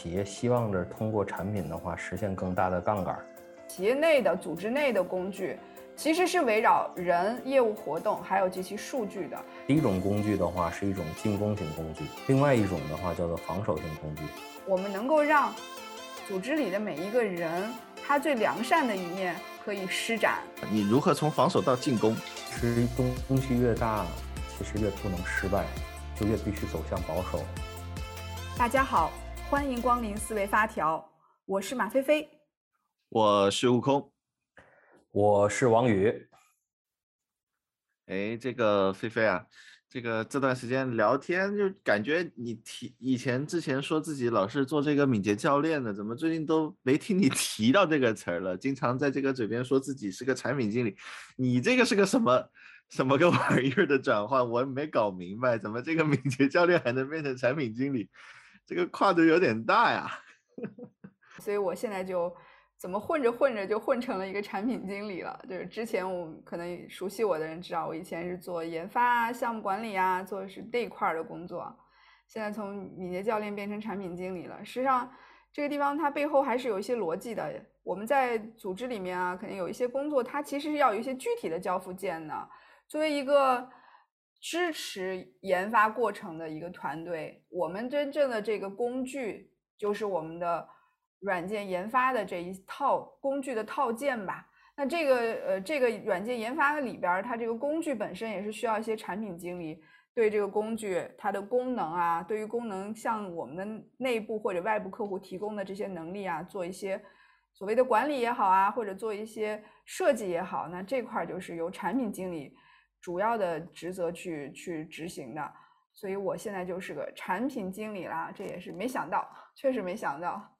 企业希望着通过产品的话实现更大的杠杆。企业内的、组织内的工具，其实是围绕人、业务活动还有及其数据的。第一种工具的话是一种进攻型工具，另外一种的话叫做防守型工具。我们能够让组织里的每一个人，他最良善的一面可以施展。你如何从防守到进攻？其实东西越大，其实越不能失败，就越必须走向保守。大家好，欢迎光临思维发条，我是马飞飞，我是悟空，我是王宇。哎，这个菲菲啊，这个这段时间聊天就感觉你提以前之前说自己老是做这个敏捷教练的，怎么最近都没听你提到这个词儿了？经常在这个嘴边说自己是个产品经理，你这个是个什么什么个玩意儿的转换？我没搞明白，怎么这个敏捷教练还能变成产品经理？这个跨度有点大呀，所以我现在就怎么混着混着就混成了一个产品经理了。就是之前我可能熟悉我的人知道，我以前是做研发啊、项目管理啊，做的是那块的工作。现在从敏捷教练变成产品经理了。实际上，这个地方它背后还是有一些逻辑的。我们在组织里面啊，肯定有一些工作，它其实是要有一些具体的交付件的。作为一个支持研发过程的一个团队，我们真正的这个工具就是我们的软件研发的这一套工具的套件吧。那这个呃，这个软件研发的里边，它这个工具本身也是需要一些产品经理对这个工具它的功能啊，对于功能向我们的内部或者外部客户提供的这些能力啊，做一些所谓的管理也好啊，或者做一些设计也好，那这块就是由产品经理。主要的职责去去执行的，所以我现在就是个产品经理啦，这也是没想到，确实没想到。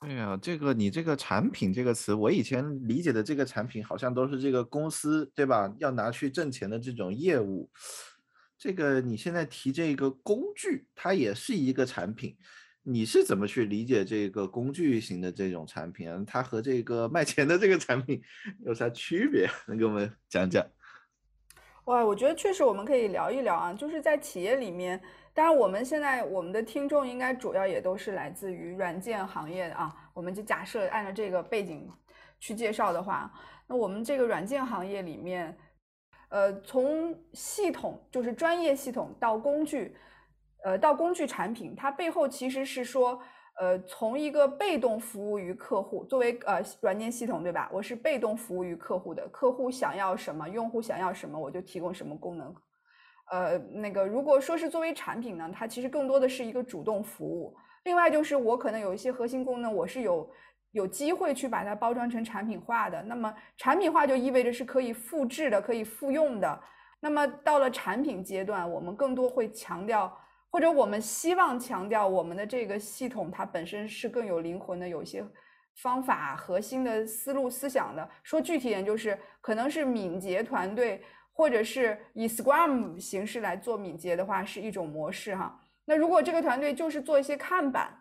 哎呀，这个你这个产品这个词，我以前理解的这个产品好像都是这个公司对吧？要拿去挣钱的这种业务，这个你现在提这个工具，它也是一个产品。你是怎么去理解这个工具型的这种产品？它和这个卖钱的这个产品有啥区别？能给我们讲讲？哇，我觉得确实我们可以聊一聊啊。就是在企业里面，当然我们现在我们的听众应该主要也都是来自于软件行业啊。我们就假设按照这个背景去介绍的话，那我们这个软件行业里面，呃，从系统就是专业系统到工具。呃，到工具产品，它背后其实是说，呃，从一个被动服务于客户，作为呃软件系统，对吧？我是被动服务于客户的，客户想要什么，用户想要什么，我就提供什么功能。呃，那个如果说是作为产品呢，它其实更多的是一个主动服务。另外就是我可能有一些核心功能，我是有有机会去把它包装成产品化的。那么产品化就意味着是可以复制的，可以复用的。那么到了产品阶段，我们更多会强调。或者我们希望强调我们的这个系统，它本身是更有灵魂的，有一些方法、核心的思路、思想的。说具体点，就是可能是敏捷团队，或者是以 Scrum 形式来做敏捷的话，是一种模式哈。那如果这个团队就是做一些看板，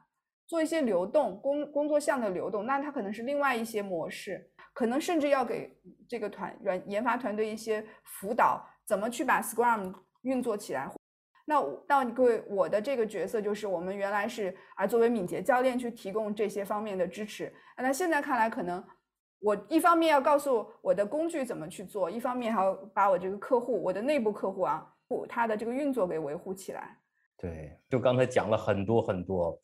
做一些流动工工作项的流动，那它可能是另外一些模式，可能甚至要给这个团软研发团队一些辅导，怎么去把 Scrum 运作起来。那那各位，我的这个角色就是我们原来是啊，作为敏捷教练去提供这些方面的支持。那现在看来，可能我一方面要告诉我的工具怎么去做，一方面还要把我这个客户，我的内部客户啊，不他的这个运作给维护起来。对，就刚才讲了很多很多，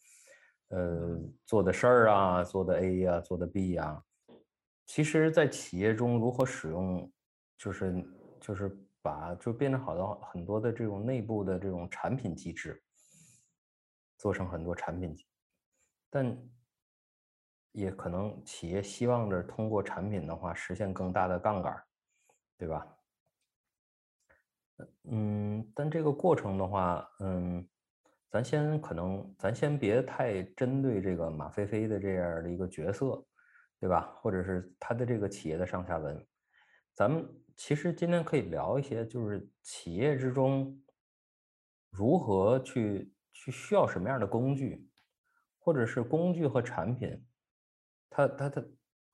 呃，做的事儿啊，做的 A 呀，做的 B 呀，其实，在企业中如何使用，就是就是。把就变成好多很多的这种内部的这种产品机制，做成很多产品，但也可能企业希望着通过产品的话实现更大的杠杆，对吧？嗯，但这个过程的话，嗯，咱先可能咱先别太针对这个马飞飞的这样的一个角色，对吧？或者是他的这个企业的上下文，咱们。其实今天可以聊一些，就是企业之中如何去去需要什么样的工具，或者是工具和产品，它它它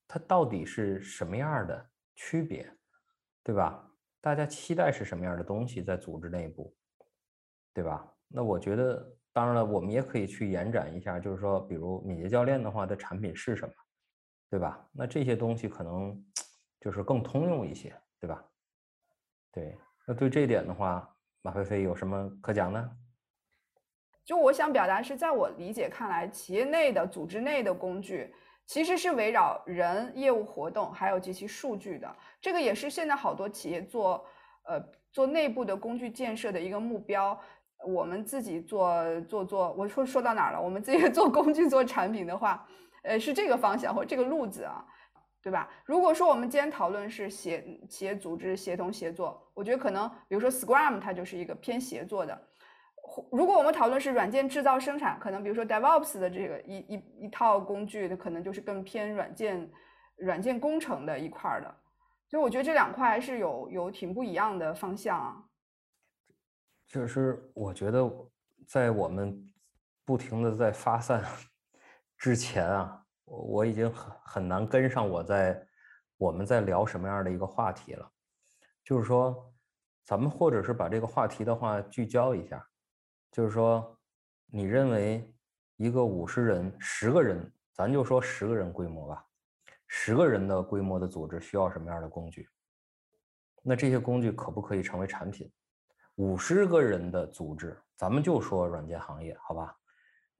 它到底是什么样的区别，对吧？大家期待是什么样的东西在组织内部，对吧？那我觉得当然了，我们也可以去延展一下，就是说，比如敏捷教练的话的产品是什么，对吧？那这些东西可能 就是更通用一些，对吧？对，那对这一点的话，马飞飞有什么可讲呢？就我想表达是在我理解看来，企业内的组织内的工具其实是围绕人、业务活动还有及其数据的。这个也是现在好多企业做呃做内部的工具建设的一个目标。我们自己做做做，我说说到哪儿了？我们自己 做工具做产品的话，呃，是这个方向或这个路子啊，对吧？如果说我们今天讨论是协企业组织协同协作，我觉得可能比如说 Scrum 它就是一个偏协作的。如果我们讨论是软件制造生产，可能比如说 DevOps 的这个一一一套工具，它可能就是更偏软件软件工程的一块的。所以我觉得这两块还是有有挺不一样的方向啊。就是我觉得，在我们不停的在发散之前啊，我我已经很很难跟上我在我们在聊什么样的一个话题了。就是说，咱们或者是把这个话题的话聚焦一下，就是说，你认为一个五十人、十个人，咱就说十个人规模吧，十个人的规模的组织需要什么样的工具？那这些工具可不可以成为产品？五十个人的组织，咱们就说软件行业，好吧？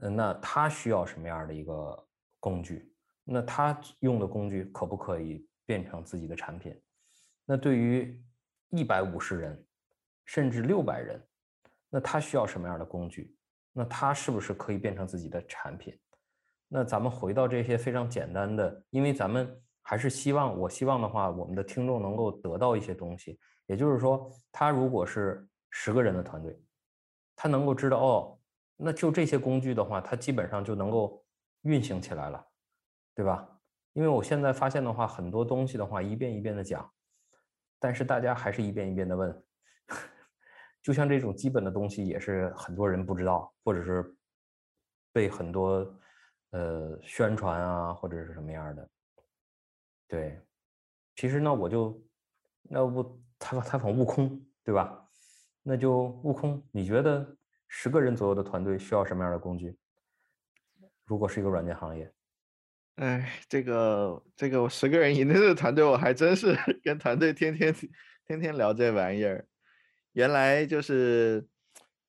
嗯，那他需要什么样的一个工具？那他用的工具可不可以变成自己的产品？那对于一百五十人，甚至六百人，那他需要什么样的工具？那他是不是可以变成自己的产品？那咱们回到这些非常简单的，因为咱们还是希望，我希望的话，我们的听众能够得到一些东西。也就是说，他如果是十个人的团队，他能够知道哦，那就这些工具的话，他基本上就能够运行起来了，对吧？因为我现在发现的话，很多东西的话一遍一遍的讲，但是大家还是一遍一遍的问，就像这种基本的东西也是很多人不知道，或者是被很多呃宣传啊或者是什么样的。对，其实呢，我就那不采访采访悟空，对吧？那就悟空，你觉得十个人左右的团队需要什么样的工具？如果是一个软件行业，哎，这个这个我十个人以内的团队，我还真是 跟团队天天天天聊这玩意儿。原来就是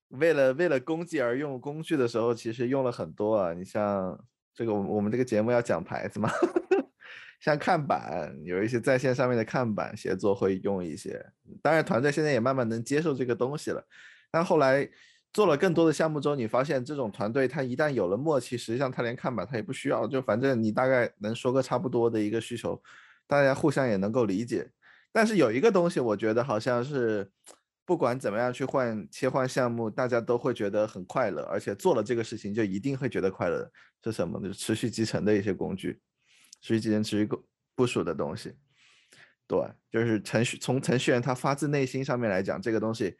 为了为了功绩而用工具的时候，其实用了很多啊。你像这个，我我们这个节目要讲牌子嘛。像看板，有一些在线上面的看板协作会用一些，当然团队现在也慢慢能接受这个东西了。但后来做了更多的项目之后，你发现这种团队他一旦有了默契，实际上他连看板他也不需要，就反正你大概能说个差不多的一个需求，大家互相也能够理解。但是有一个东西，我觉得好像是不管怎么样去换切换项目，大家都会觉得很快乐，而且做了这个事情就一定会觉得快乐。是什么呢？持续集成的一些工具。持续几天持续部署的东西，对，就是程序从程序员他发自内心上面来讲，这个东西，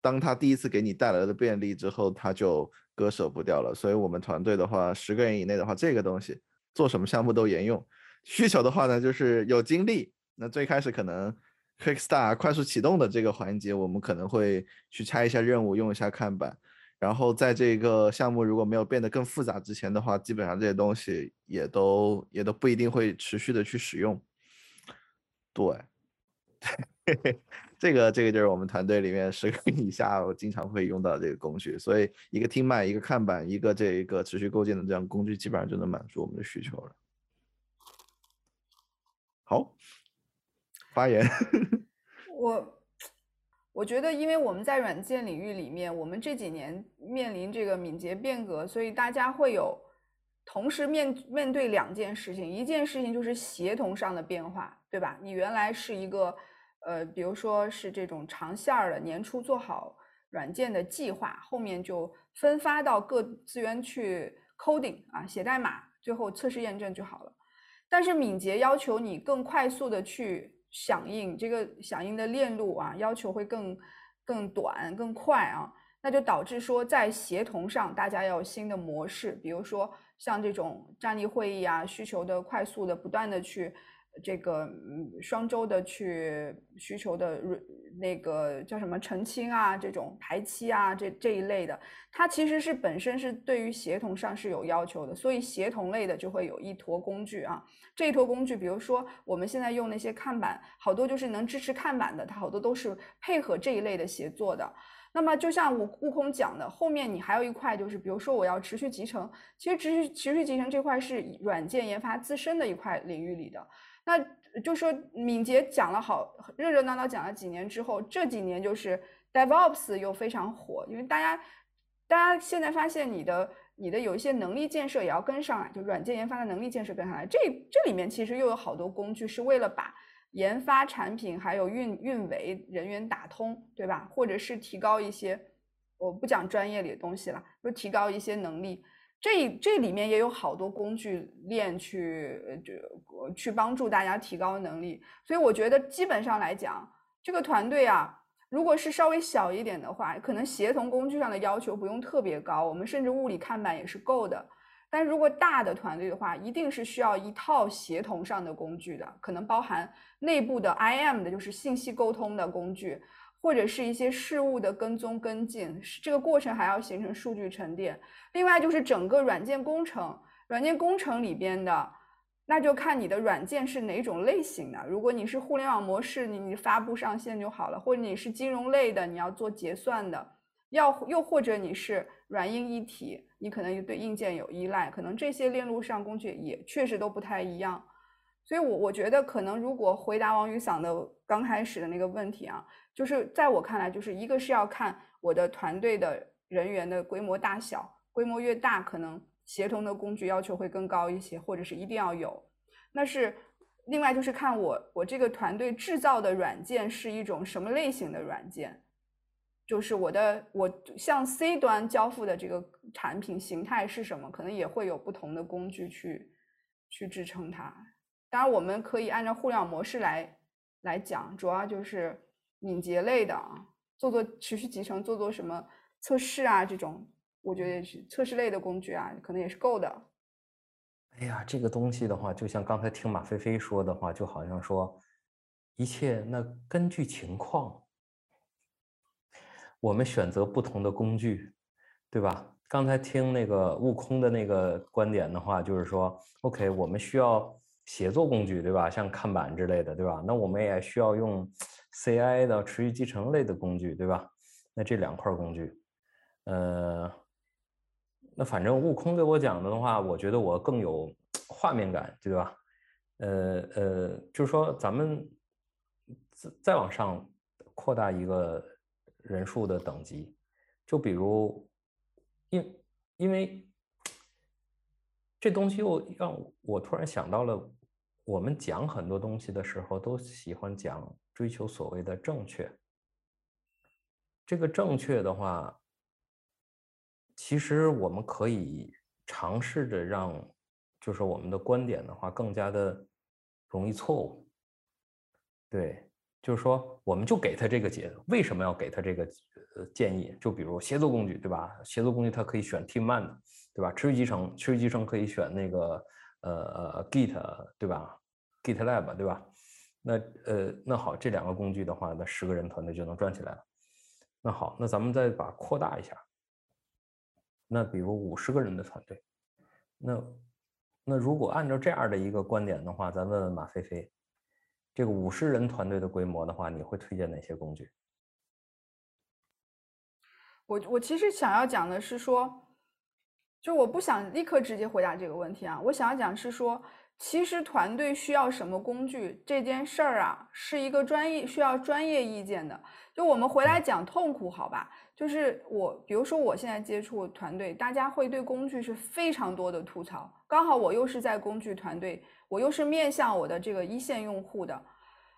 当他第一次给你带来的便利之后，他就割舍不掉了。所以，我们团队的话，十个人以内的话，这个东西做什么项目都沿用。需求的话呢，就是有精力。那最开始可能 quick start 快速启动的这个环节，我们可能会去拆一下任务，用一下看板。然后在这个项目如果没有变得更复杂之前的话，基本上这些东西也都也都不一定会持续的去使用。对，这个这个就是我们团队里面十个以下我经常会用到这个工具，所以一个听麦，一个看板，一个这一个持续构建的这样工具，基本上就能满足我们的需求了。好，发言。我。我觉得，因为我们在软件领域里面，我们这几年面临这个敏捷变革，所以大家会有同时面面对两件事情。一件事情就是协同上的变化，对吧？你原来是一个，呃，比如说是这种长线儿的，年初做好软件的计划，后面就分发到各资源去 coding 啊，写代码，最后测试验证就好了。但是敏捷要求你更快速的去。响应这个响应的链路啊，要求会更更短更快啊，那就导致说在协同上大家要有新的模式，比如说像这种站立会议啊，需求的快速的不断的去这个嗯双周的去需求的那个叫什么澄清啊，这种排期啊，这这一类的，它其实是本身是对于协同上是有要求的，所以协同类的就会有一坨工具啊。这一坨工具，比如说我们现在用那些看板，好多就是能支持看板的，它好多都是配合这一类的协作的。那么就像悟悟空讲的，后面你还有一块就是，比如说我要持续集成，其实持续持续集成这块是软件研发自身的一块领域里的。那就说敏捷讲了好热热闹闹讲了几年之后，这几年就是 DevOps 又非常火，因为大家大家现在发现你的你的有一些能力建设也要跟上来，就软件研发的能力建设跟上来。这这里面其实又有好多工具是为了把研发产品还有运运维人员打通，对吧？或者是提高一些我不讲专业里的东西了，就提高一些能力。这这里面也有好多工具链去就去帮助大家提高能力，所以我觉得基本上来讲，这个团队啊，如果是稍微小一点的话，可能协同工具上的要求不用特别高，我们甚至物理看板也是够的。但如果大的团队的话，一定是需要一套协同上的工具的，可能包含内部的 IM 的，就是信息沟通的工具。或者是一些事物的跟踪跟进，这个过程还要形成数据沉淀。另外就是整个软件工程，软件工程里边的，那就看你的软件是哪种类型的。如果你是互联网模式，你你发布上线就好了；或者你是金融类的，你要做结算的，要又或者你是软硬一体，你可能对硬件有依赖，可能这些链路上工具也确实都不太一样。所以，我我觉得可能如果回答王宇嗓的刚开始的那个问题啊。就是在我看来，就是一个是要看我的团队的人员的规模大小，规模越大，可能协同的工具要求会更高一些，或者是一定要有。那是另外就是看我我这个团队制造的软件是一种什么类型的软件，就是我的我向 C 端交付的这个产品形态是什么，可能也会有不同的工具去去支撑它。当然，我们可以按照互联网模式来来讲，主要就是。敏捷类的啊，做做持续集成，做做什么测试啊，这种我觉得是测试类的工具啊，可能也是够的。哎呀，这个东西的话，就像刚才听马飞飞说的话，就好像说一切那根据情况，我们选择不同的工具，对吧？刚才听那个悟空的那个观点的话，就是说，OK，我们需要协作工具，对吧？像看板之类的，对吧？那我们也需要用。C.I. 的持续集成类的工具，对吧？那这两块工具，呃，那反正悟空给我讲的话，我觉得我更有 画面感，对吧？呃呃，就是说咱们再再往上扩大一个人数的等级，就比如，因因为这东西又让我突然想到了，我们讲很多东西的时候都喜欢讲。追求所谓的正确，这个正确的话，其实我们可以尝试着让，就是我们的观点的话更加的容易错误。对，就是说，我们就给他这个解，为什么要给他这个呃建议？就比如协作工具，对吧？协作工具它可以选 TeamMan 的，对吧？持续集成，持续集成可以选那个呃呃 Git，对吧？GitLab，对吧？那呃，那好，这两个工具的话，那十个人团队就能转起来了。那好，那咱们再把扩大一下。那比如五十个人的团队，那那如果按照这样的一个观点的话，咱问问马飞飞，这个五十人团队的规模的话，你会推荐哪些工具？我我其实想要讲的是说，就我不想立刻直接回答这个问题啊，我想要讲是说。其实团队需要什么工具这件事儿啊，是一个专业需要专业意见的。就我们回来讲痛苦，好吧？就是我，比如说我现在接触团队，大家会对工具是非常多的吐槽。刚好我又是在工具团队，我又是面向我的这个一线用户的。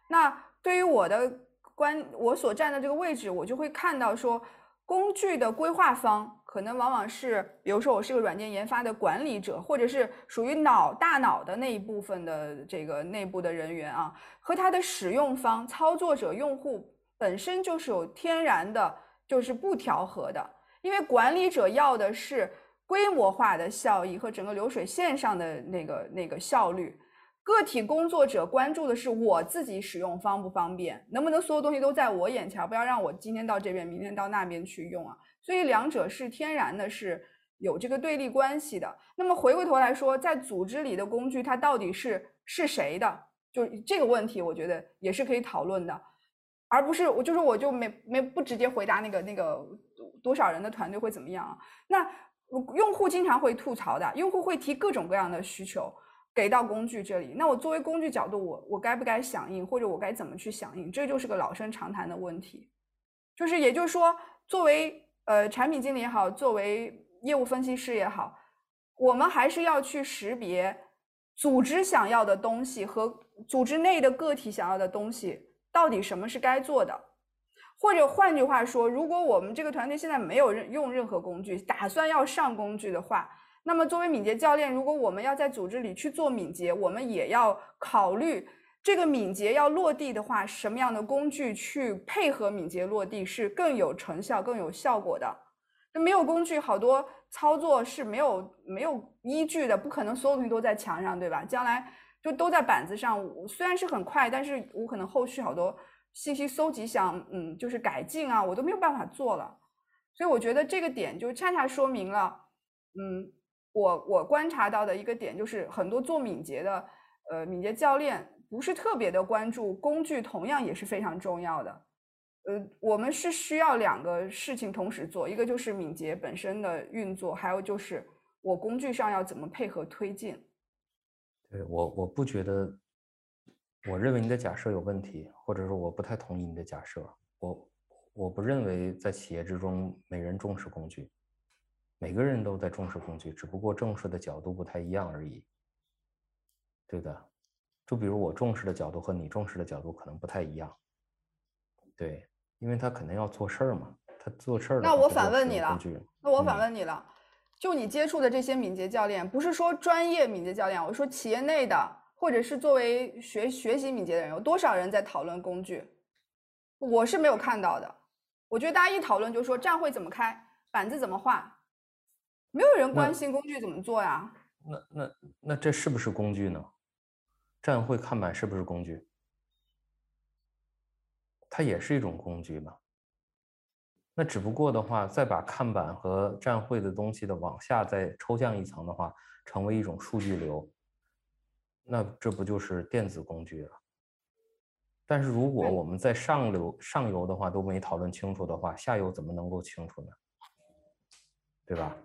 那对于我的关，我所站的这个位置，我就会看到说，工具的规划方。可能往往是，比如说我是个软件研发的管理者，或者是属于脑大脑的那一部分的这个内部的人员啊，和它的使用方、操作者、用户本身就是有天然的，就是不调和的。因为管理者要的是规模化的效益和整个流水线上的那个那个效率，个体工作者关注的是我自己使用方不方便，能不能所有东西都在我眼前，不要让我今天到这边，明天到那边去用啊。所以两者是天然的，是有这个对立关系的。那么回过头来说，在组织里的工具，它到底是是谁的？就这个问题，我觉得也是可以讨论的，而不是我就是我就没没不直接回答那个那个多少人的团队会怎么样啊？那用户经常会吐槽的，用户会提各种各样的需求给到工具这里。那我作为工具角度，我我该不该响应，或者我该怎么去响应？这就是个老生常谈的问题。就是也就是说，作为呃产品经理也好，作为业务分析师也好，我们还是要去识别组织想要的东西和。组织内的个体想要的东西，到底什么是该做的？或者换句话说，如果我们这个团队现在没有任用任何工具，打算要上工具的话，那么作为敏捷教练，如果我们要在组织里去做敏捷，我们也要考虑这个敏捷要落地的话，什么样的工具去配合敏捷落地是更有成效、更有效果的？那没有工具，好多操作是没有没有依据的，不可能所有东西都在墙上，对吧？将来。就都在板子上，我虽然是很快，但是我可能后续好多信息搜集想，嗯，就是改进啊，我都没有办法做了。所以我觉得这个点就恰恰说明了，嗯，我我观察到的一个点就是，很多做敏捷的，呃，敏捷教练不是特别的关注工具，同样也是非常重要的。呃，我们是需要两个事情同时做，一个就是敏捷本身的运作，还有就是我工具上要怎么配合推进。对我，我不觉得，我认为你的假设有问题，或者说我不太同意你的假设。我我不认为在企业之中没人重视工具，每个人都在重视工具，只不过重视的角度不太一样而已。对的，就比如我重视的角度和你重视的角度可能不太一样。对，因为他肯定要做事儿嘛，他做事儿。那我反问你了，那我反问你了。就你接触的这些敏捷教练，不是说专业敏捷教练，我说企业内的，或者是作为学学习敏捷的人，有多少人在讨论工具？我是没有看到的。我觉得大家一讨论就说站会怎么开，板子怎么画，没有人关心工具怎么做呀。那那那这是不是工具呢？站会看板是不是工具？它也是一种工具嘛。那只不过的话，再把看板和站会的东西的往下再抽象一层的话，成为一种数据流，那这不就是电子工具了？但是如果我们在上流上游的话都没讨论清楚的话，下游怎么能够清楚呢？对吧？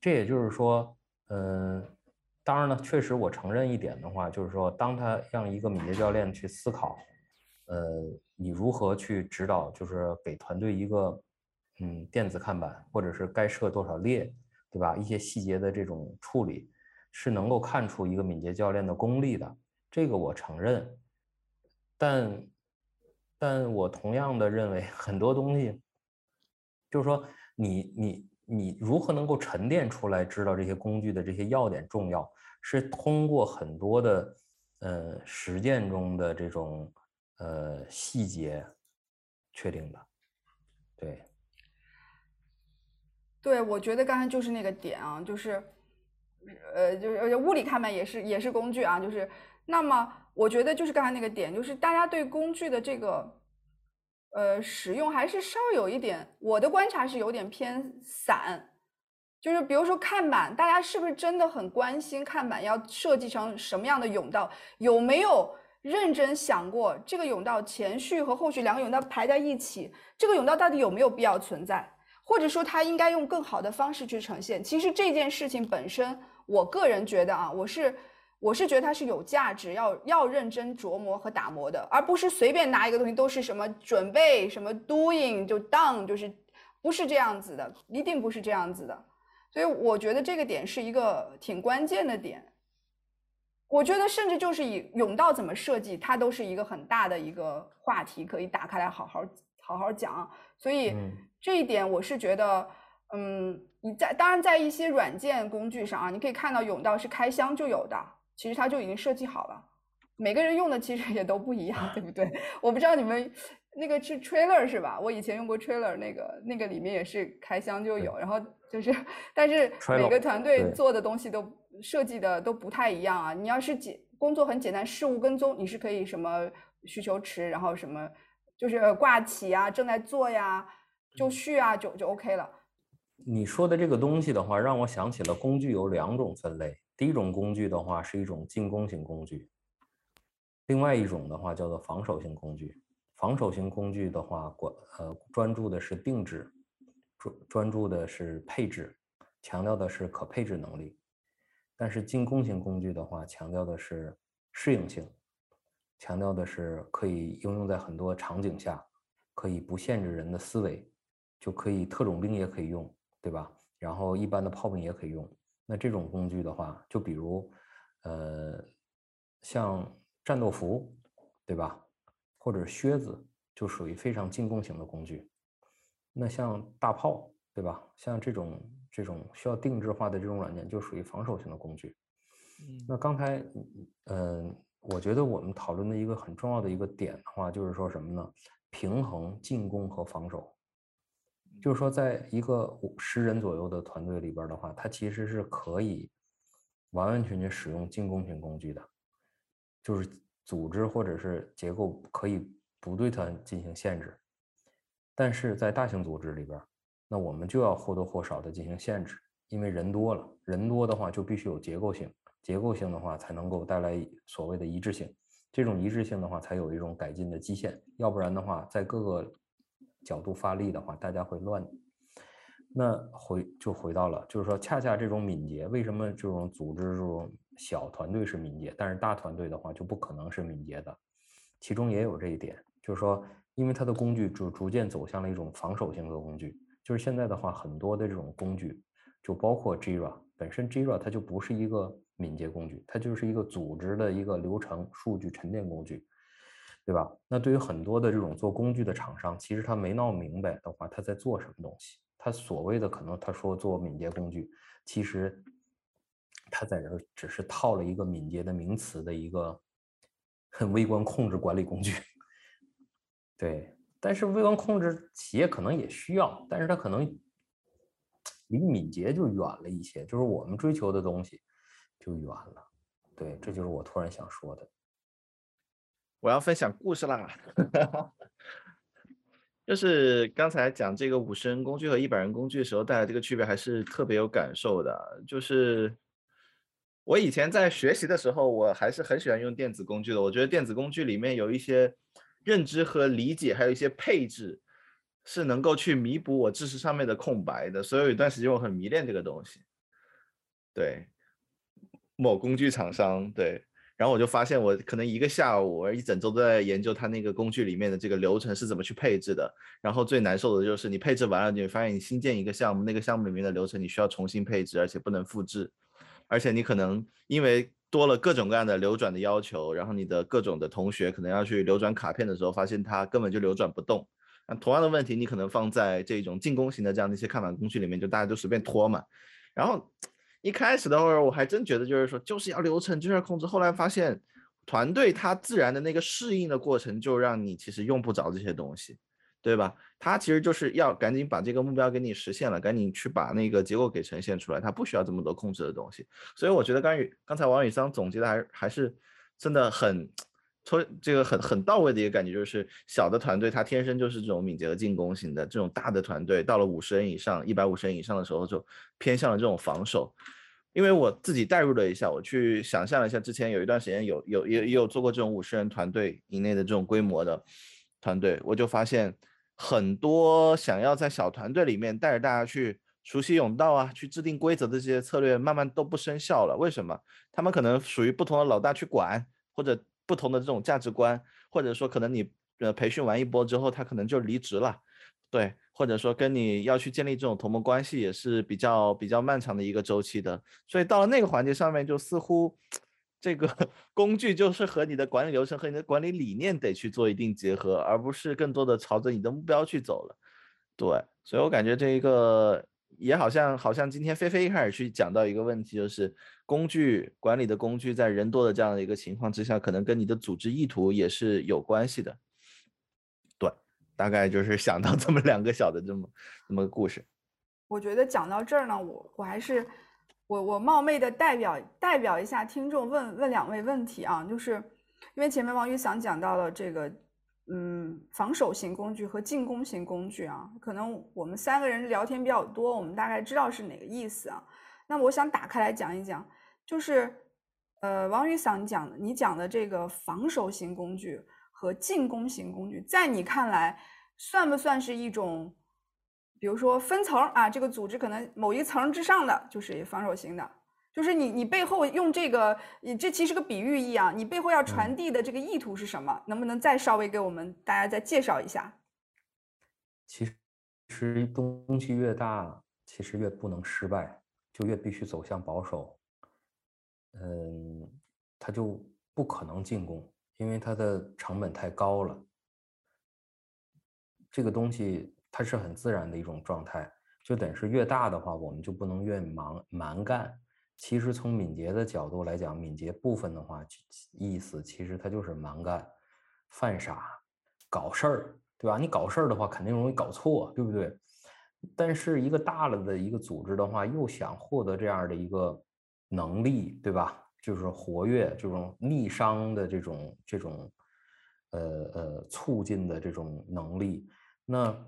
这也就是说，嗯，当然了，确实我承认一点的话，就是说，当他让一个敏捷教练去思考，呃，你如何去指导，就是给团队一个。嗯，电子看板或者是该设多少列，对吧？一些细节的这种处理，是能够看出一个敏捷教练的功力的，这个我承认。但，但我同样的认为，很多东西，就是说，你你你如何能够沉淀出来，知道这些工具的这些要点重要，是通过很多的呃实践中的这种呃细节确定的，对。对，我觉得刚才就是那个点啊，就是，呃，就是而且物理看板也是也是工具啊，就是，那么我觉得就是刚才那个点，就是大家对工具的这个，呃，使用还是稍有一点，我的观察是有点偏散，就是比如说看板，大家是不是真的很关心看板要设计成什么样的甬道？有没有认真想过这个甬道前序和后续两个甬道排在一起，这个甬道到底有没有必要存在？或者说它应该用更好的方式去呈现。其实这件事情本身，我个人觉得啊，我是我是觉得它是有价值，要要认真琢磨和打磨的，而不是随便拿一个东西都是什么准备什么 doing 就 done，就是不是这样子的，一定不是这样子的。所以我觉得这个点是一个挺关键的点。我觉得甚至就是以甬道怎么设计，它都是一个很大的一个话题，可以打开来好好好好讲。所以。这一点我是觉得，嗯，你在当然在一些软件工具上啊，你可以看到甬道是开箱就有的，其实它就已经设计好了。每个人用的其实也都不一样，对不对？我不知道你们那个是 trailer 是吧？我以前用过 trailer，那个那个里面也是开箱就有，然后就是，但是每个团队做的东西都设计的都不太一样啊。你要是简工作很简单，事务跟踪，你是可以什么需求池，然后什么就是挂起啊，正在做呀，就绪啊，就就 OK 了。你说的这个东西的话，让我想起了工具有两种分类。第一种工具的话是一种进攻型工具，另外一种的话叫做防守型工具。防守型工具的话，管呃专注的是定制，专专注的是配置，强调的是可配置能力。但是进攻型工具的话，强调的是适应性，强调的是可以应用在很多场景下，可以不限制人的思维，就可以特种兵也可以用。对吧？然后一般的炮兵也可以用。那这种工具的话，就比如，呃，像战斗服，对吧？或者靴子，就属于非常进攻型的工具。那像大炮，对吧？像这种这种需要定制化的这种软件，就属于防守型的工具。那刚才，嗯，我觉得我们讨论的一个很重要的一个点的话，就是说什么呢？平衡进攻和防守。就是说，在一个五十人左右的团队里边的话，它其实是可以完完全全使用进攻型工具的，就是组织或者是结构可以不对它进行限制。但是在大型组织里边，那我们就要或多或少的进行限制，因为人多了，人多的话就必须有结构性，结构性的话才能够带来所谓的一致性，这种一致性的话才有一种改进的基线，要不然的话，在各个。角度发力的话，大家会乱。那回就回到了，就是说，恰恰这种敏捷，为什么这种组织这种小团队是敏捷，但是大团队的话就不可能是敏捷的？其中也有这一点，就是说，因为它的工具逐逐渐走向了一种防守性的工具。就是现在的话，很多的这种工具，就包括 Jira 本身，Jira 它就不是一个敏捷工具，它就是一个组织的一个流程数据沉淀工具。对吧？那对于很多的这种做工具的厂商，其实他没闹明白的话，他在做什么东西？他所谓的可能他说做敏捷工具，其实他在这儿只是套了一个敏捷的名词的一个很微观控制管理工具。对，但是微观控制企业可能也需要，但是他可能离敏捷就远了一些，就是我们追求的东西就远了。对，这就是我突然想说的。我要分享故事啦，就是刚才讲这个五十人工具和一百人工具的时候带来这个区别，还是特别有感受的。就是我以前在学习的时候，我还是很喜欢用电子工具的。我觉得电子工具里面有一些认知和理解，还有一些配置，是能够去弥补我知识上面的空白的。所以有一段时间我很迷恋这个东西。对，某工具厂商对。然后我就发现，我可能一个下午，我一整周都在研究它那个工具里面的这个流程是怎么去配置的。然后最难受的就是你配置完了，你发现你新建一个项目，那个项目里面的流程你需要重新配置，而且不能复制。而且你可能因为多了各种各样的流转的要求，然后你的各种的同学可能要去流转卡片的时候，发现它根本就流转不动。那同样的问题，你可能放在这种进攻型的这样的一些看板工具里面，就大家都随便拖嘛。然后。一开始的时候，我还真觉得就是说，就是要流程，就是要控制。后来发现，团队它自然的那个适应的过程，就让你其实用不着这些东西，对吧？它其实就是要赶紧把这个目标给你实现了，赶紧去把那个结果给呈现出来，它不需要这么多控制的东西。所以我觉得刚宇刚才王宇桑总结的还还是真的很。从这个很很到位的一个感觉，就是小的团队它天生就是这种敏捷和进攻型的，这种大的团队到了五十人以上、一百五十人以上的时候，就偏向了这种防守。因为我自己代入了一下，我去想象了一下，之前有一段时间有有也也有做过这种五十人团队以内的这种规模的团队，我就发现很多想要在小团队里面带着大家去熟悉甬道啊，去制定规则的这些策略，慢慢都不生效了。为什么？他们可能属于不同的老大去管，或者。不同的这种价值观，或者说可能你呃培训完一波之后，他可能就离职了，对，或者说跟你要去建立这种同盟关系也是比较比较漫长的一个周期的，所以到了那个环节上面，就似乎这个 工具就是和你的管理流程和你的管理理念得去做一定结合，而不是更多的朝着你的目标去走了，对，所以我感觉这一个。也好像好像今天菲菲一开始去讲到一个问题，就是工具管理的工具在人多的这样的一个情况之下，可能跟你的组织意图也是有关系的。对，大概就是想到这么两个小的这么这么个故事。我觉得讲到这儿呢，我我还是我我冒昧的代表代表一下听众问问两位问题啊，就是因为前面王宇想讲到了这个，嗯，防守型工具和进攻型工具啊，可能我们三个人聊天比较多，我们大概知道是哪个意思啊。那么我想打开来讲一讲，就是呃，王宇想讲的，你讲的这个防守型工具和进攻型工具，在你看来算不算是一种？比如说分层啊，这个组织可能某一层之上的就是防守型的，就是你你背后用这个，你这其实个比喻意啊，你背后要传递的这个意图是什么？能不能再稍微给我们大家再介绍一下？其实，其实东西越大，其实越不能失败，就越必须走向保守。嗯，它就不可能进攻，因为它的成本太高了。这个东西。它是很自然的一种状态，就等于是越大的话，我们就不能越蛮蛮干。其实从敏捷的角度来讲，敏捷部分的话，意思其实它就是蛮干、犯傻、搞事儿，对吧？你搞事儿的话，肯定容易搞错，对不对？但是一个大了的一个组织的话，又想获得这样的一个能力，对吧？就是活跃这种逆商的这种这种，呃呃，促进的这种能力，那。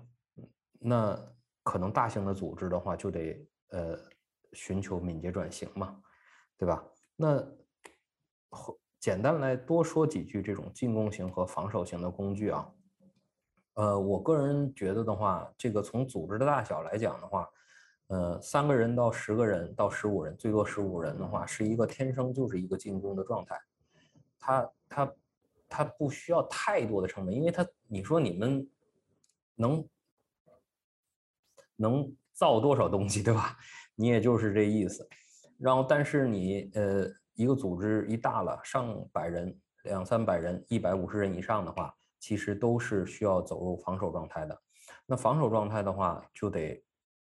那可能大型的组织的话，就得呃寻求敏捷转型嘛，对吧？那简单来多说几句这种进攻型和防守型的工具啊。呃，我个人觉得的话，这个从组织的大小来讲的话，呃，三个人到十个人到十五人，最多十五人的话，是一个天生就是一个进攻的状态。他他他不需要太多的成本，因为他你说你们能。能造多少东西，对吧？你也就是这意思。然后，但是你呃，一个组织一大了，上百人、两三百人、一百五十人以上的话，其实都是需要走入防守状态的。那防守状态的话，就得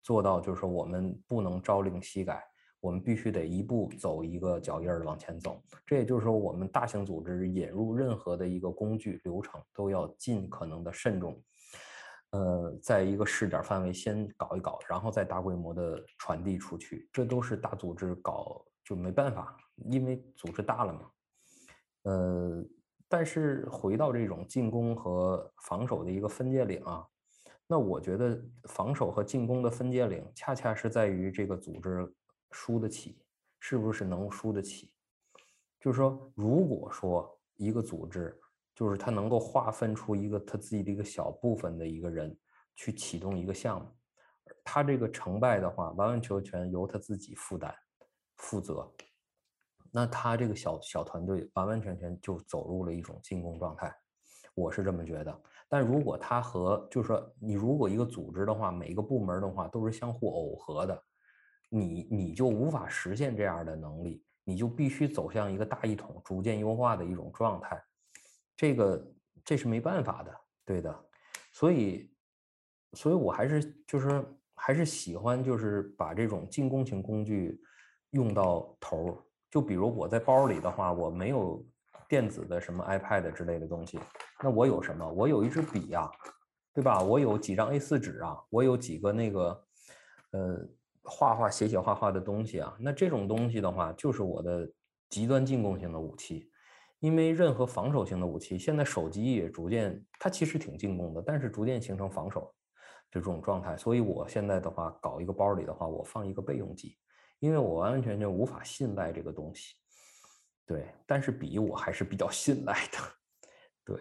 做到，就是说我们不能朝令夕改，我们必须得一步走一个脚印儿往前走。这也就是说，我们大型组织引入任何的一个工具流程，都要尽可能的慎重。呃，在一个试点范围先搞一搞，然后再大规模的传递出去，这都是大组织搞就没办法，因为组织大了嘛。呃，但是回到这种进攻和防守的一个分界岭啊，那我觉得防守和进攻的分界岭，恰恰是在于这个组织输得起，是不是能输得起？就是说，如果说一个组织，就是他能够划分出一个他自己的一个小部分的一个人去启动一个项目，他这个成败的话，完完全全由他自己负担负责。那他这个小小团队完完全全就走入了一种进攻状态，我是这么觉得。但如果他和就是说你如果一个组织的话，每一个部门的话都是相互耦合的，你你就无法实现这样的能力，你就必须走向一个大一统、逐渐优化的一种状态。这个这是没办法的，对的，所以，所以我还是就是还是喜欢就是把这种进攻型工具用到头儿。就比如我在包里的话，我没有电子的什么 iPad 之类的东西，那我有什么？我有一支笔呀，对吧？我有几张 A4 纸啊，我有几个那个呃画画写写画画的东西啊。那这种东西的话，就是我的极端进攻型的武器。因为任何防守型的武器，现在手机也逐渐，它其实挺进攻的，但是逐渐形成防守这种状态。所以我现在的话，搞一个包里的话，我放一个备用机，因为我完完全全无法信赖这个东西。对，但是笔我还是比较信赖的。对，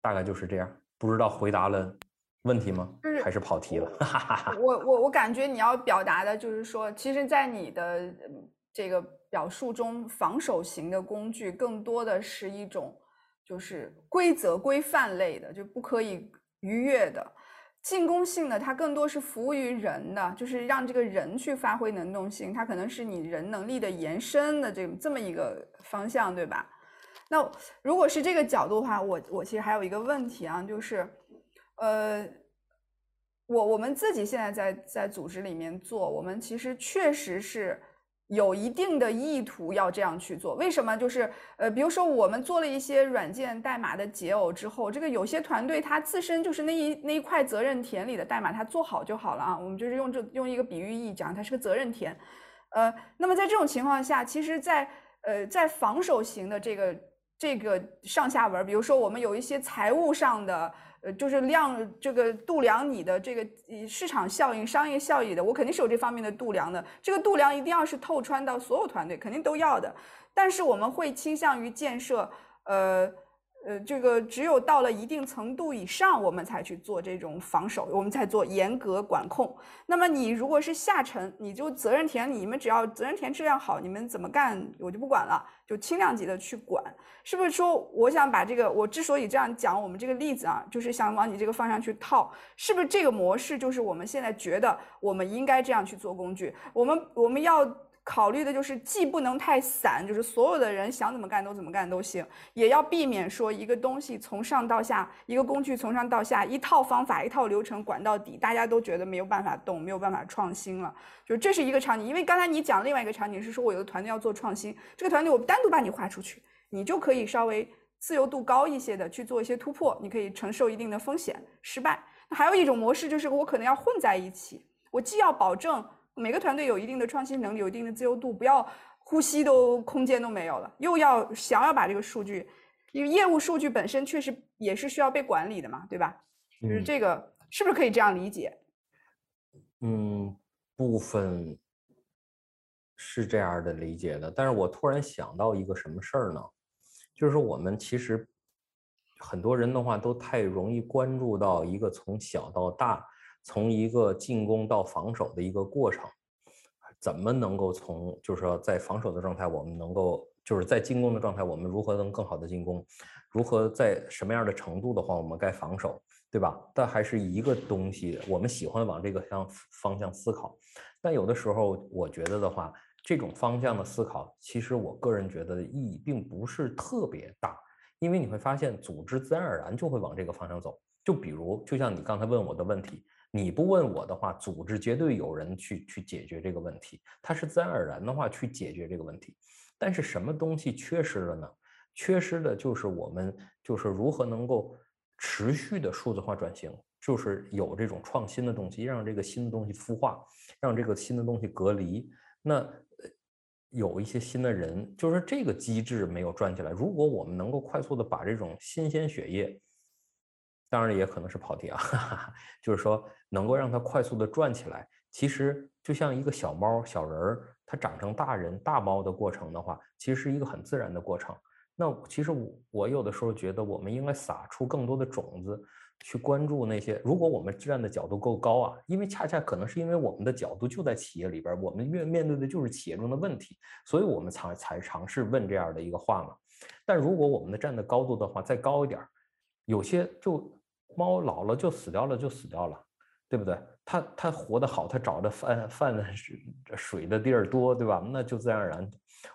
大概就是这样。不知道回答了问题吗？还是跑题了？我我我感觉你要表达的就是说，其实，在你的。这个表述中，防守型的工具更多的是一种，就是规则规范类的，就不可以逾越的；进攻性的，它更多是服务于人的，就是让这个人去发挥能动性，它可能是你人能力的延伸的这这么一个方向，对吧？那如果是这个角度的话，我我其实还有一个问题啊，就是，呃，我我们自己现在在在组织里面做，我们其实确实是。有一定的意图要这样去做。为什么？就是呃，比如说我们做了一些软件代码的解耦之后，这个有些团队它自身就是那一那一块责任田里的代码，它做好就好了啊。我们就是用这用一个比喻意义讲，它是个责任田。呃，那么在这种情况下，其实，在呃在防守型的这个这个上下文，比如说我们有一些财务上的。呃，就是量这个度量你的这个市场效应、商业效益的，我肯定是有这方面的度量的。这个度量一定要是透穿到所有团队，肯定都要的。但是我们会倾向于建设，呃。呃，这个只有到了一定程度以上，我们才去做这种防守，我们才做严格管控。那么你如果是下沉，你就责任田，你们只要责任田质量好，你们怎么干我就不管了，就轻量级的去管，是不是说我想把这个，我之所以这样讲我们这个例子啊，就是想往你这个方向去套，是不是这个模式就是我们现在觉得我们应该这样去做工具，我们我们要。考虑的就是既不能太散，就是所有的人想怎么干都怎么干都行，也要避免说一个东西从上到下，一个工具从上到下，一套方法一套流程管到底，大家都觉得没有办法动，没有办法创新了。就这是一个场景，因为刚才你讲另外一个场景是说我有的团队要做创新，这个团队我单独把你划出去，你就可以稍微自由度高一些的去做一些突破，你可以承受一定的风险失败。那还有一种模式就是我可能要混在一起，我既要保证。每个团队有一定的创新能力，有一定的自由度，不要呼吸都空间都没有了。又要想要把这个数据，因为业务数据本身确实也是需要被管理的嘛，对吧？就是这个是不是可以这样理解？嗯，部分是这样的理解的。但是我突然想到一个什么事儿呢？就是说我们其实很多人的话都太容易关注到一个从小到大。从一个进攻到防守的一个过程，怎么能够从就是说在防守的状态，我们能够就是在进攻的状态，我们如何能更好的进攻？如何在什么样的程度的话，我们该防守，对吧？但还是一个东西，我们喜欢往这个向方向思考。但有的时候，我觉得的话，这种方向的思考，其实我个人觉得意义并不是特别大，因为你会发现，组织自然而然就会往这个方向走。就比如，就像你刚才问我的问题。你不问我的话，组织绝对有人去去解决这个问题，它是自然而然的话去解决这个问题。但是什么东西缺失了呢？缺失的就是我们就是如何能够持续的数字化转型，就是有这种创新的东西，让这个新的东西孵化，让这个新的东西隔离。那有一些新的人，就是这个机制没有转起来。如果我们能够快速的把这种新鲜血液，当然也可能是跑题啊，就是说能够让它快速的转起来。其实就像一个小猫、小人儿，它长成大人、大猫的过程的话，其实是一个很自然的过程。那其实我我有的时候觉得，我们应该撒出更多的种子，去关注那些。如果我们站的角度够高啊，因为恰恰可能是因为我们的角度就在企业里边，我们面面对的就是企业中的问题，所以我们才才尝试问这样的一个话嘛。但如果我们的站的高度的话再高一点，有些就。猫老了就死掉了，就死掉了，对不对？它它活得好，它找的饭饭水水的地儿多，对吧？那就自然而然，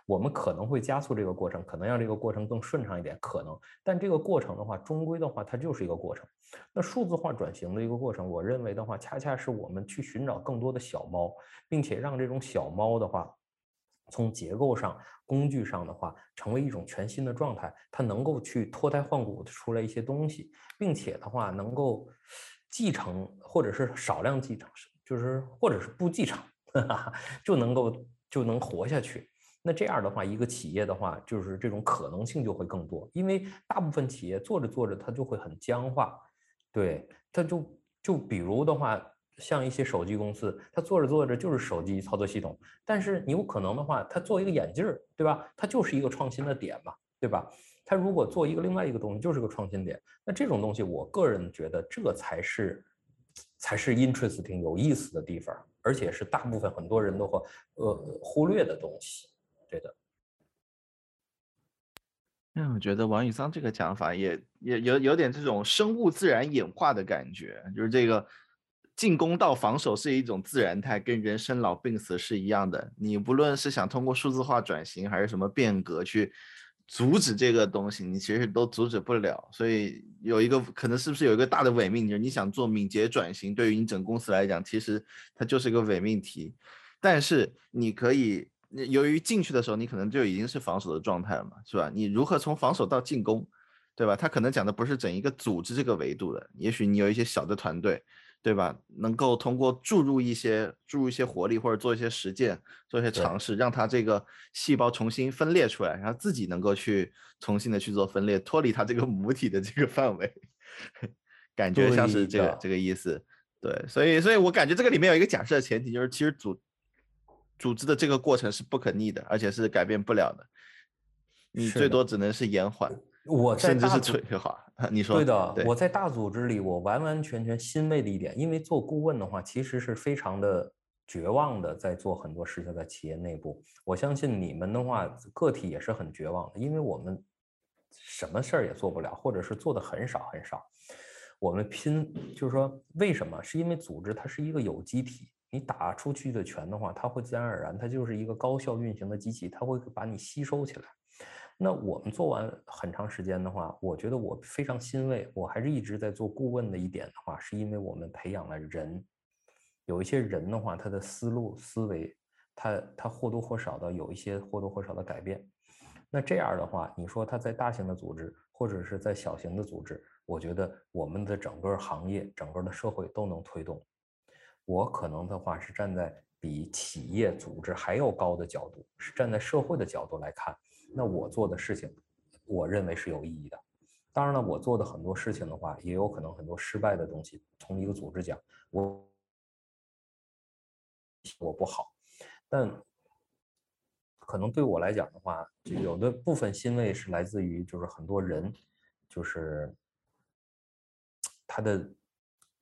我们可能会加速这个过程，可能让这个过程更顺畅一点，可能。但这个过程的话，终归的话，它就是一个过程。那数字化转型的一个过程，我认为的话，恰恰是我们去寻找更多的小猫，并且让这种小猫的话。从结构上、工具上的话，成为一种全新的状态，它能够去脱胎换骨出来一些东西，并且的话能够继承或者是少量继承，就是或者是不继承，就能够就能活下去。那这样的话，一个企业的话，就是这种可能性就会更多，因为大部分企业做着做着它就会很僵化，对，它就就比如的话。像一些手机公司，它做着做着就是手机操作系统，但是你有可能的话，它做一个眼镜儿，对吧？它就是一个创新的点嘛，对吧？它如果做一个另外一个东西，就是个创新点。那这种东西，我个人觉得这才是才是 interesting 有意思的地方，而且是大部分很多人都会呃忽略的东西，对的。那我觉得王宇桑这个讲法也也有有点这种生物自然演化的感觉，就是这个。进攻到防守是一种自然态，跟人生老病死是一样的。你不论是想通过数字化转型，还是什么变革去阻止这个东西，你其实都阻止不了。所以有一个可能是不是有一个大的伪命题？你想做敏捷转型，对于你整公司来讲，其实它就是一个伪命题。但是你可以由于进去的时候你可能就已经是防守的状态了嘛，是吧？你如何从防守到进攻，对吧？他可能讲的不是整一个组织这个维度的，也许你有一些小的团队。对吧？能够通过注入一些注入一些活力，或者做一些实践，做一些尝试，让它这个细胞重新分裂出来，然后自己能够去重新的去做分裂，脱离它这个母体的这个范围，感觉像是这个这个意思。对，所以所以我感觉这个里面有一个假设的前提，就是其实组组织的这个过程是不可逆的，而且是改变不了的，你最多只能是延缓。我在甚至是退化，你说对的。我在大组织里，我完完全全欣慰的一点，因为做顾问的话，其实是非常的绝望的，在做很多事情，在企业内部。我相信你们的话，个体也是很绝望的，因为我们什么事儿也做不了，或者是做的很少很少。我们拼，就是说，为什么？是因为组织它是一个有机体，你打出去的拳的话，它会自然而然，它就是一个高效运行的机器，它会把你吸收起来。那我们做完很长时间的话，我觉得我非常欣慰。我还是一直在做顾问的一点的话，是因为我们培养了人，有一些人的话，他的思路思维，他他或多或少的有一些或多或少的改变。那这样的话，你说他在大型的组织或者是在小型的组织，我觉得我们的整个行业、整个的社会都能推动。我可能的话是站在比企业组织还要高的角度，是站在社会的角度来看。那我做的事情，我认为是有意义的。当然了，我做的很多事情的话，也有可能很多失败的东西。从一个组织讲，我我不好，但可能对我来讲的话，就有的部分欣慰是来自于，就是很多人，就是他的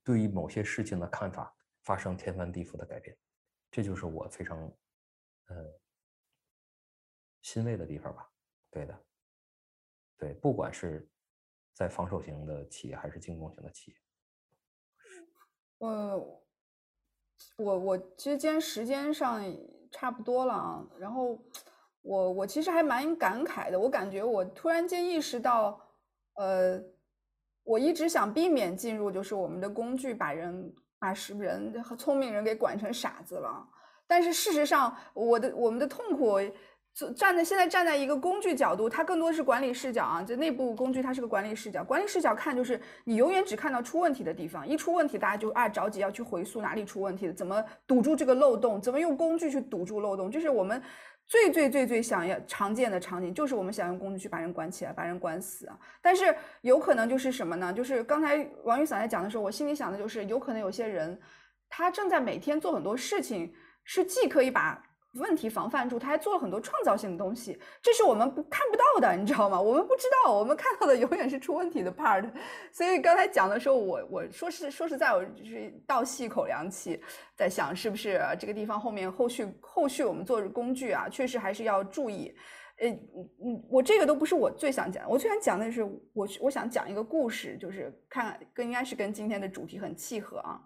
对于某些事情的看法发生天翻地覆的改变，这就是我非常，嗯。欣慰的地方吧，对的，对，不管是在防守型的企业还是进攻型的企业，呃，我我其实今天时间上差不多了啊，然后我我其实还蛮感慨的，我感觉我突然间意识到，呃，我一直想避免进入，就是我们的工具把人把识人和聪明人给管成傻子了，但是事实上，我的我们的痛苦。站在现在站在一个工具角度，它更多是管理视角啊。这内部工具它是个管理视角，管理视角看就是你永远只看到出问题的地方，一出问题大家就啊着急要去回溯哪里出问题了，怎么堵住这个漏洞，怎么用工具去堵住漏洞，这是我们最最最最想要常见的场景，就是我们想用工具去把人关起来，把人关死啊。但是有可能就是什么呢？就是刚才王雨伞在讲的时候，我心里想的就是有可能有些人他正在每天做很多事情，是既可以把。问题防范住，他还做了很多创造性的东西，这是我们不看不到的，你知道吗？我们不知道，我们看到的 永远是出问题的 part。所以刚才讲的时候，我我说是说实在，我就是倒吸一口凉气，在想是不是这个地方后面后续后续我们做工具啊，确实还是要注意。呃，嗯，我这个都不是我最想讲，我最想讲的是我我想讲一个故事，就是看跟应该是跟今天的主题很契合啊。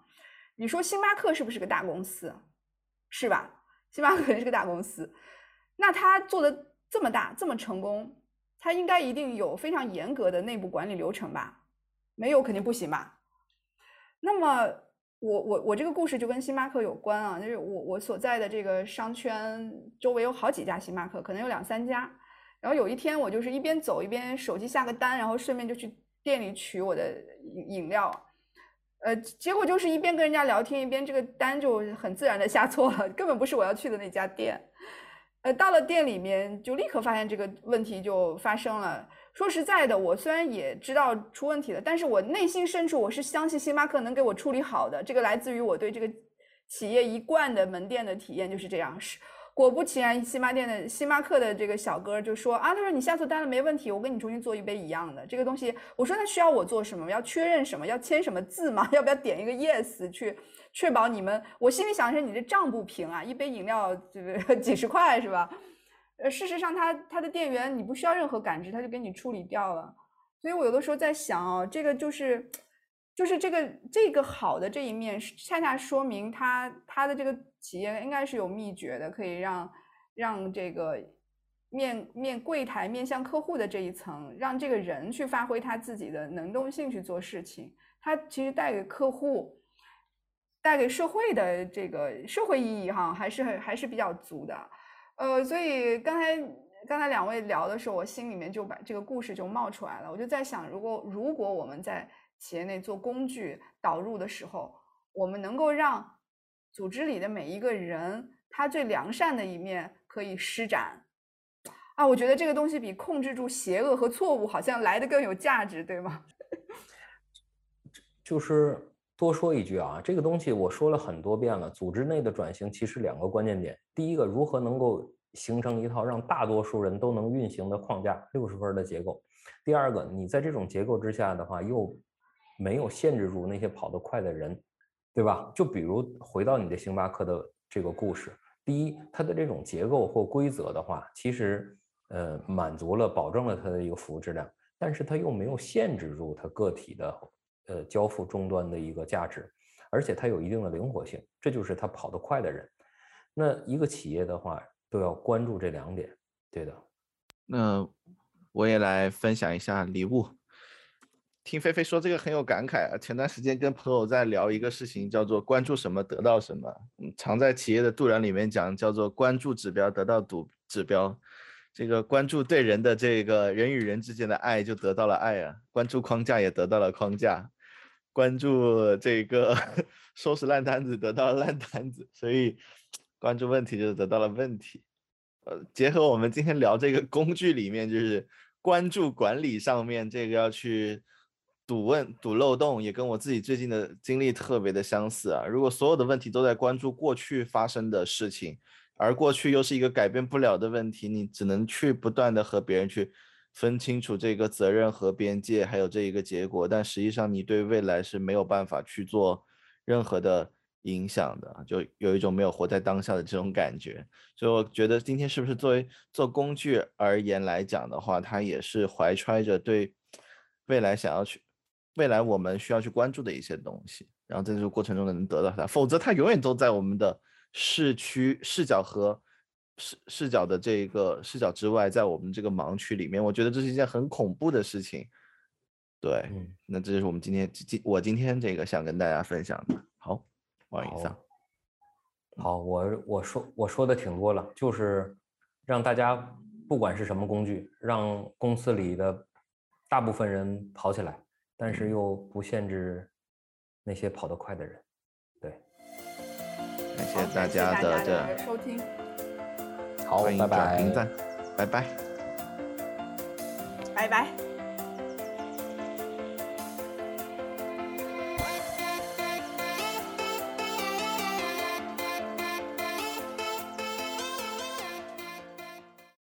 你说星巴克是不是个大公司？是吧？星巴克是个大公司，那他做的这么大这么成功，他应该一定有非常严格的内部管理流程吧？没有肯定不行吧？那么我我我这个故事就跟星巴克有关啊，就是我我所在的这个商圈周围有好几家星巴克，可能有两三家。然后有一天我就是一边走一边手机下个单，然后顺便就去店里取我的饮料。呃，结果就是一边跟人家聊天，一边这个单就很自然的下错了，根本不是我要去的那家店。呃，到了店里面，就立刻发现这个问题就发生了。说实在的，我虽然也知道出问题了，但是我内心深处我是相信星巴克能给我处理好的。这个来自于我对这个企业一贯的门店的体验就是这样。是。果不其然，星巴店的星巴克的这个小哥就说啊，他说你下错单了没问题，我跟你重新做一杯一样的这个东西。我说那需要我做什么？要确认什么？要签什么字吗？要不要点一个 yes 去确保你们？我心里想的是你这账不平啊，一杯饮料这个 几十块是吧？呃，事实上他他的店员你不需要任何感知，他就给你处理掉了。所以我有的时候在想哦，这个就是。就是这个这个好的这一面，恰恰说明他他的这个企业应该是有秘诀的，可以让让这个面面柜台面向客户的这一层，让这个人去发挥他自己的能动性去做事情。他其实带给客户、带给社会的这个社会意义哈，还是很还是比较足的。呃，所以刚才刚才两位聊的时候，我心里面就把这个故事就冒出来了。我就在想，如果如果我们在企业内做工具导入的时候，我们能够让组织里的每一个人他最良善的一面可以施展，啊，我觉得这个东西比控制住邪恶和错误好像来的更有价值，对吗？就是多说一句啊，这个东西我说了很多遍了。组织内的转型其实两个关键点，第一个，如何能够形成一套让大多数人都能运行的框架，六十分的结构；第二个，你在这种结构之下的话，又没有限制住那些跑得快的人，对吧？就比如回到你的星巴克的这个故事，第一，它的这种结构或规则的话，其实呃满足了、保证了它的一个服务质量，但是它又没有限制住它个体的。呃，交付终端的一个价值，而且它有一定的灵活性，这就是它跑得快的人。那一个企业的话，都要关注这两点，对的。那我也来分享一下礼物。听菲菲说这个很有感慨啊。前段时间跟朋友在聊一个事情，叫做关注什么得到什么。嗯，常在企业的度量里面讲，叫做关注指标得到度指标。这个关注对人的这个人与人之间的爱，就得到了爱啊；关注框架也得到了框架，关注这个 收拾烂摊子得到了烂摊子，所以关注问题就得到了问题。呃，结合我们今天聊这个工具里面，就是关注管理上面这个要去堵问堵漏洞，也跟我自己最近的经历特别的相似啊。如果所有的问题都在关注过去发生的事情。而过去又是一个改变不了的问题，你只能去不断的和别人去分清楚这个责任和边界，还有这一个结果。但实际上，你对未来是没有办法去做任何的影响的，就有一种没有活在当下的这种感觉。所以我觉得今天是不是作为做工具而言来讲的话，它也是怀揣着对未来想要去未来我们需要去关注的一些东西，然后在这个过程中能得到它，否则它永远都在我们的。视区视角和视视角的这个视角之外，在我们这个盲区里面，我觉得这是一件很恐怖的事情。对，那这就是我们今天今我今天这个想跟大家分享的。好，王以上。好，我我说我说的挺多了，就是让大家不管是什么工具，让公司里的大部分人跑起来，但是又不限制那些跑得快的人。对感谢大家的这收听，好，拜拜，拜拜，拜拜。